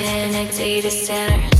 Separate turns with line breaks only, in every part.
been a data center.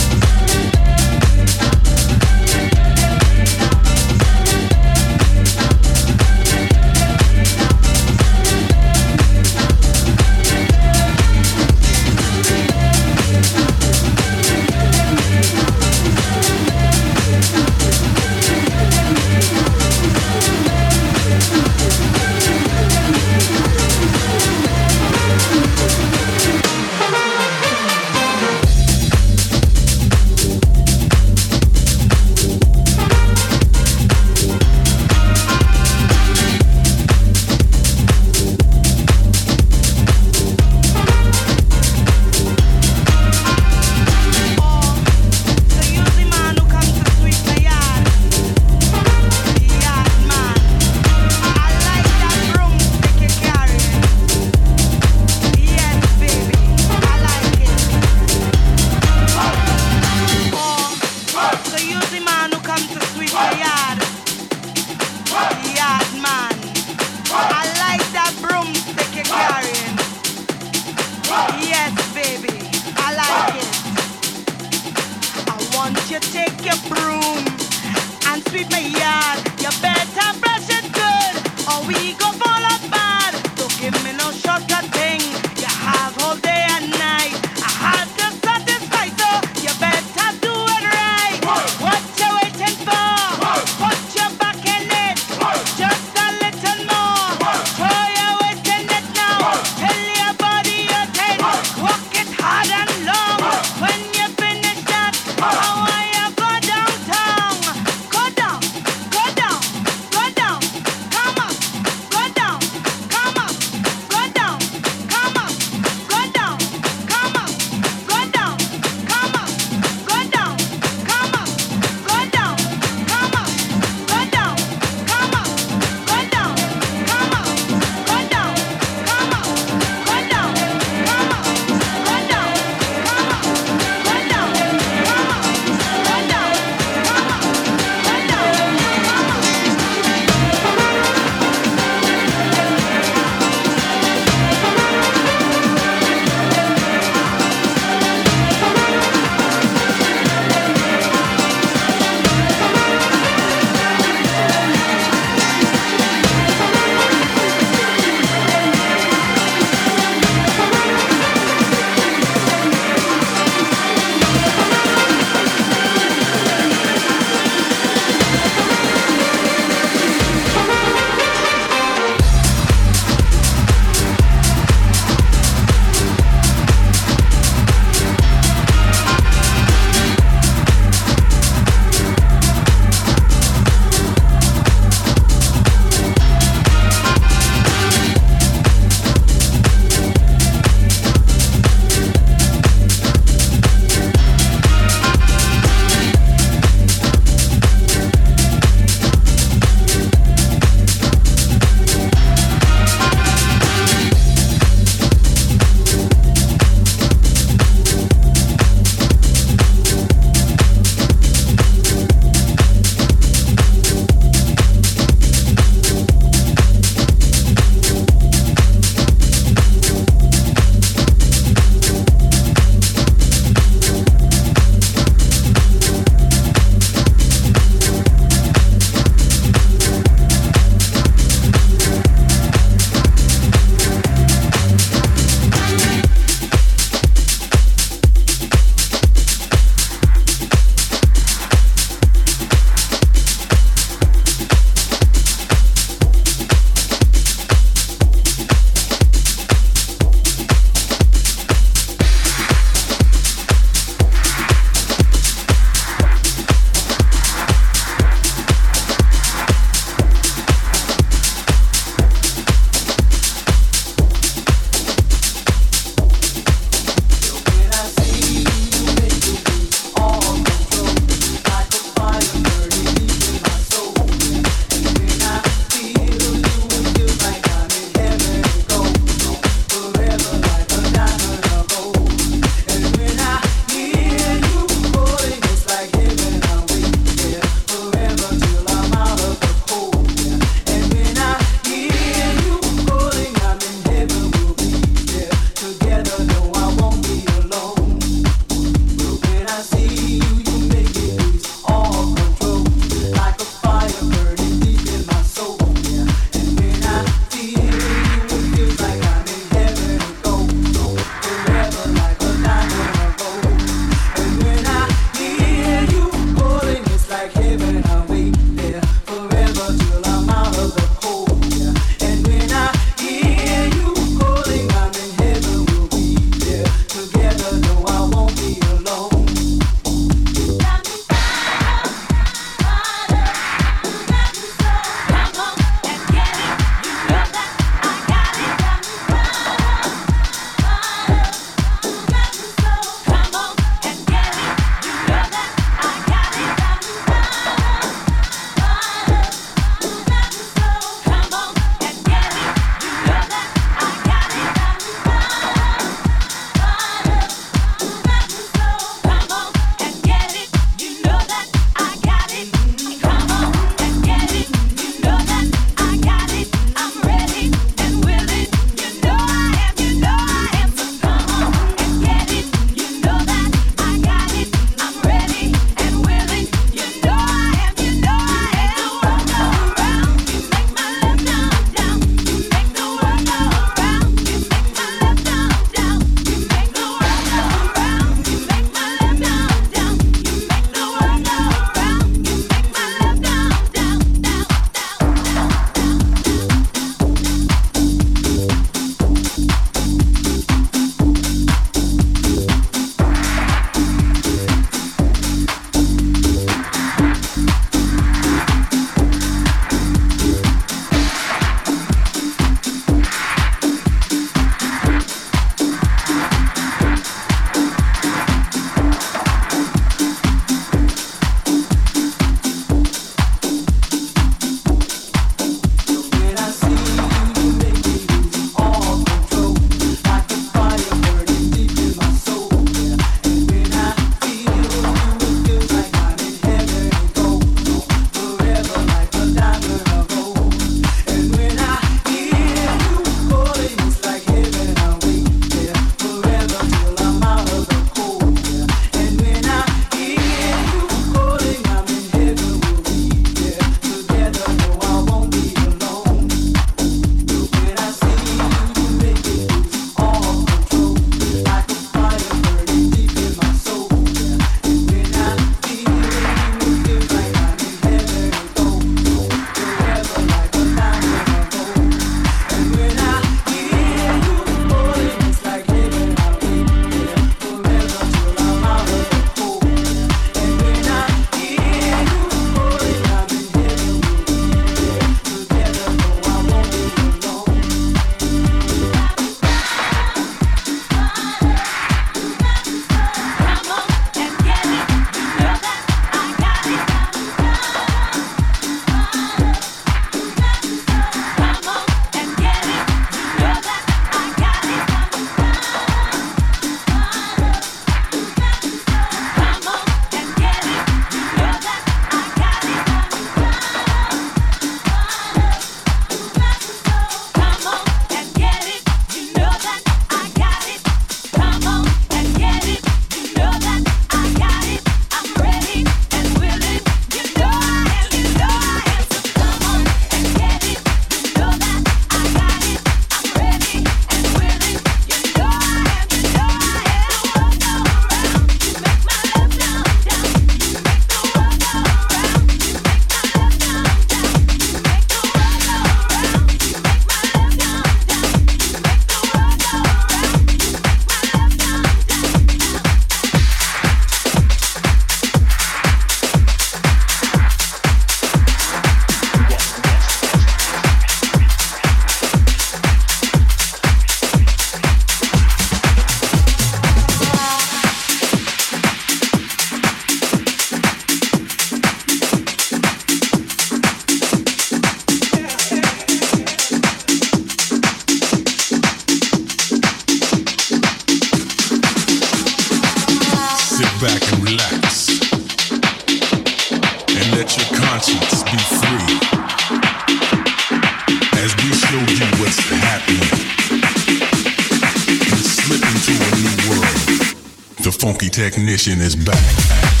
Technician is back.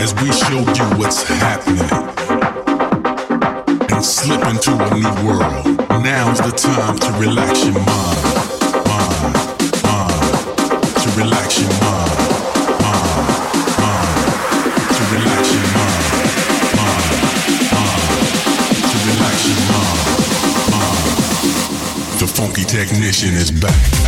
as we show you what's happening and slip into a new world. Now's the time to relax your mind, mind, mind, to relax your mind, mind, mind, to relax your mind, mind, mind, to relax your mind, mind. The funky technician is back.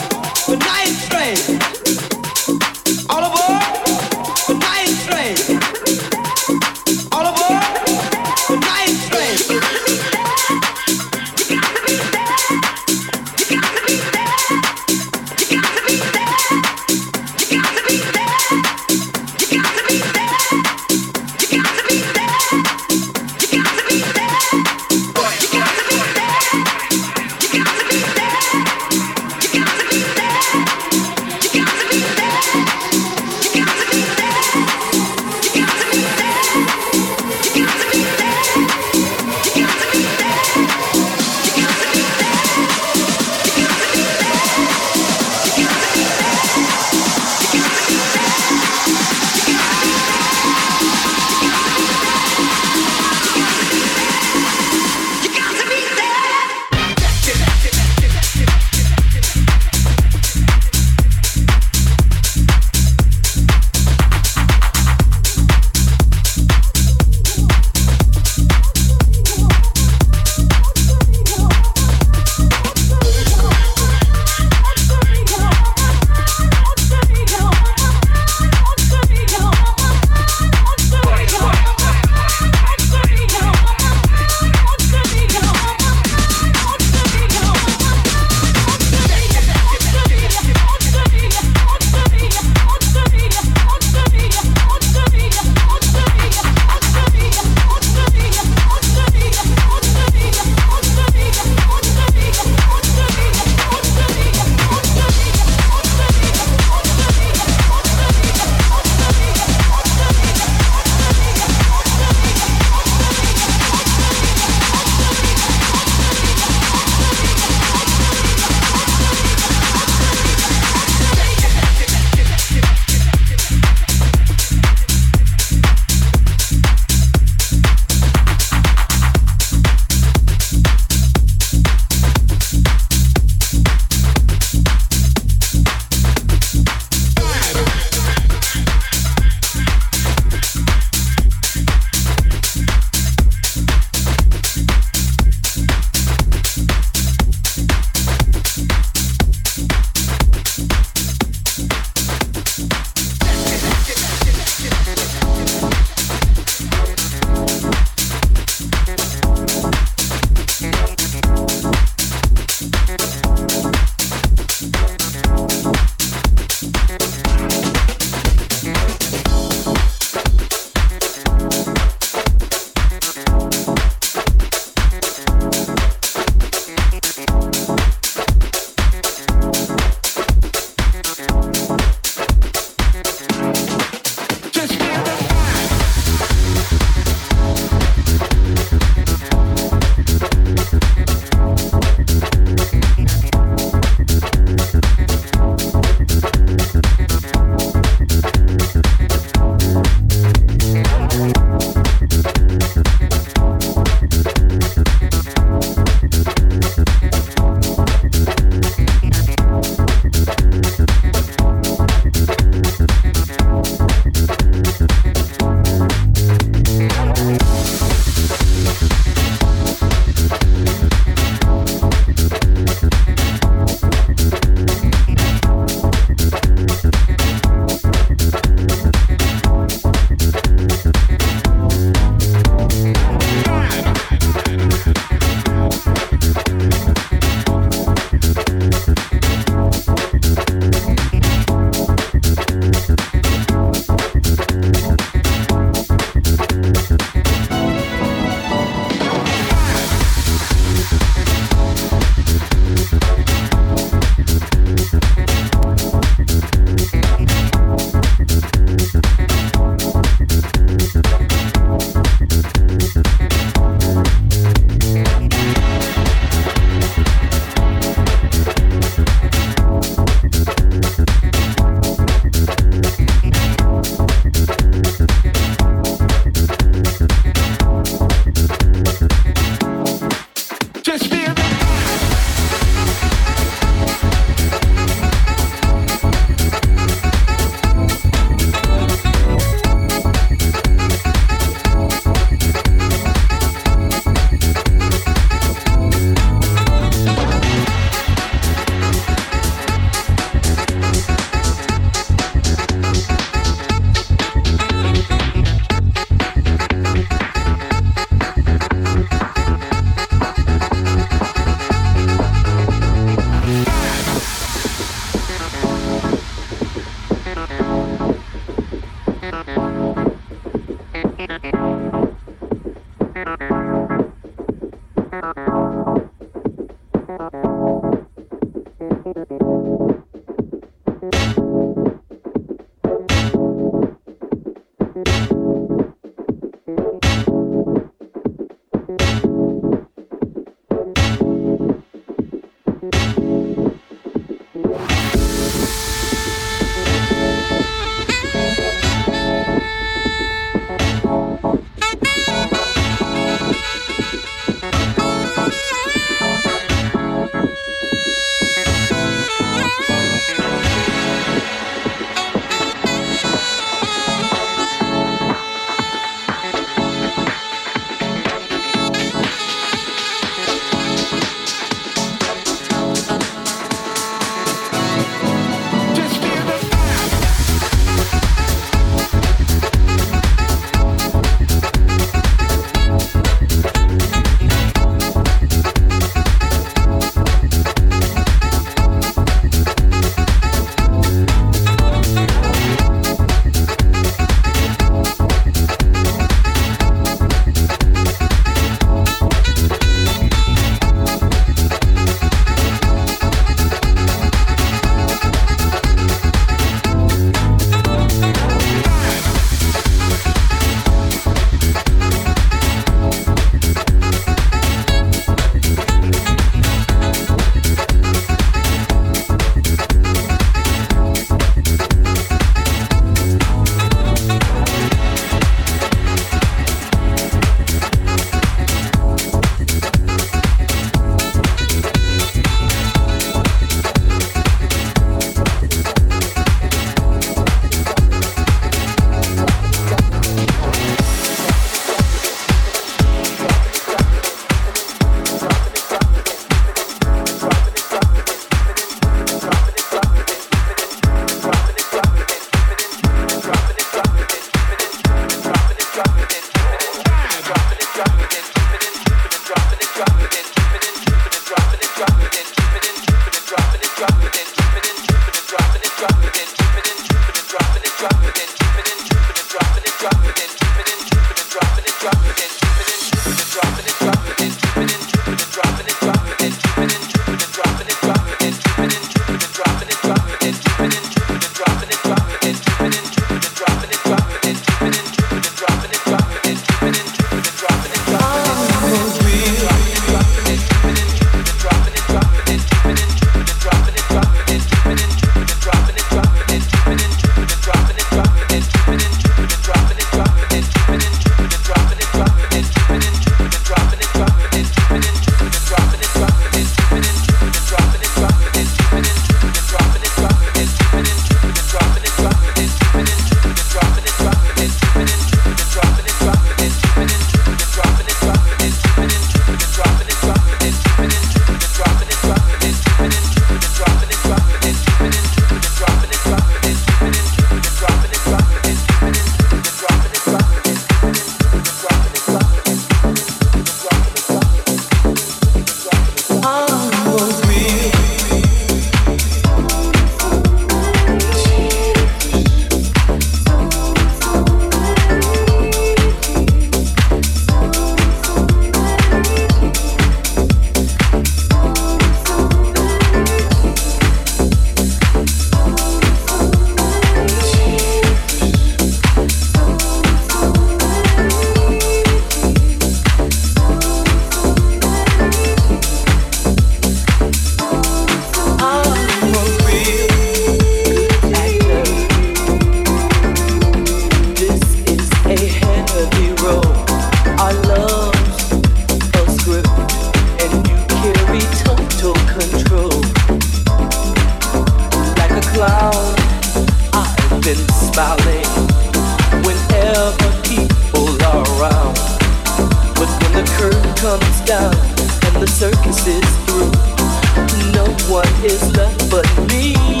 That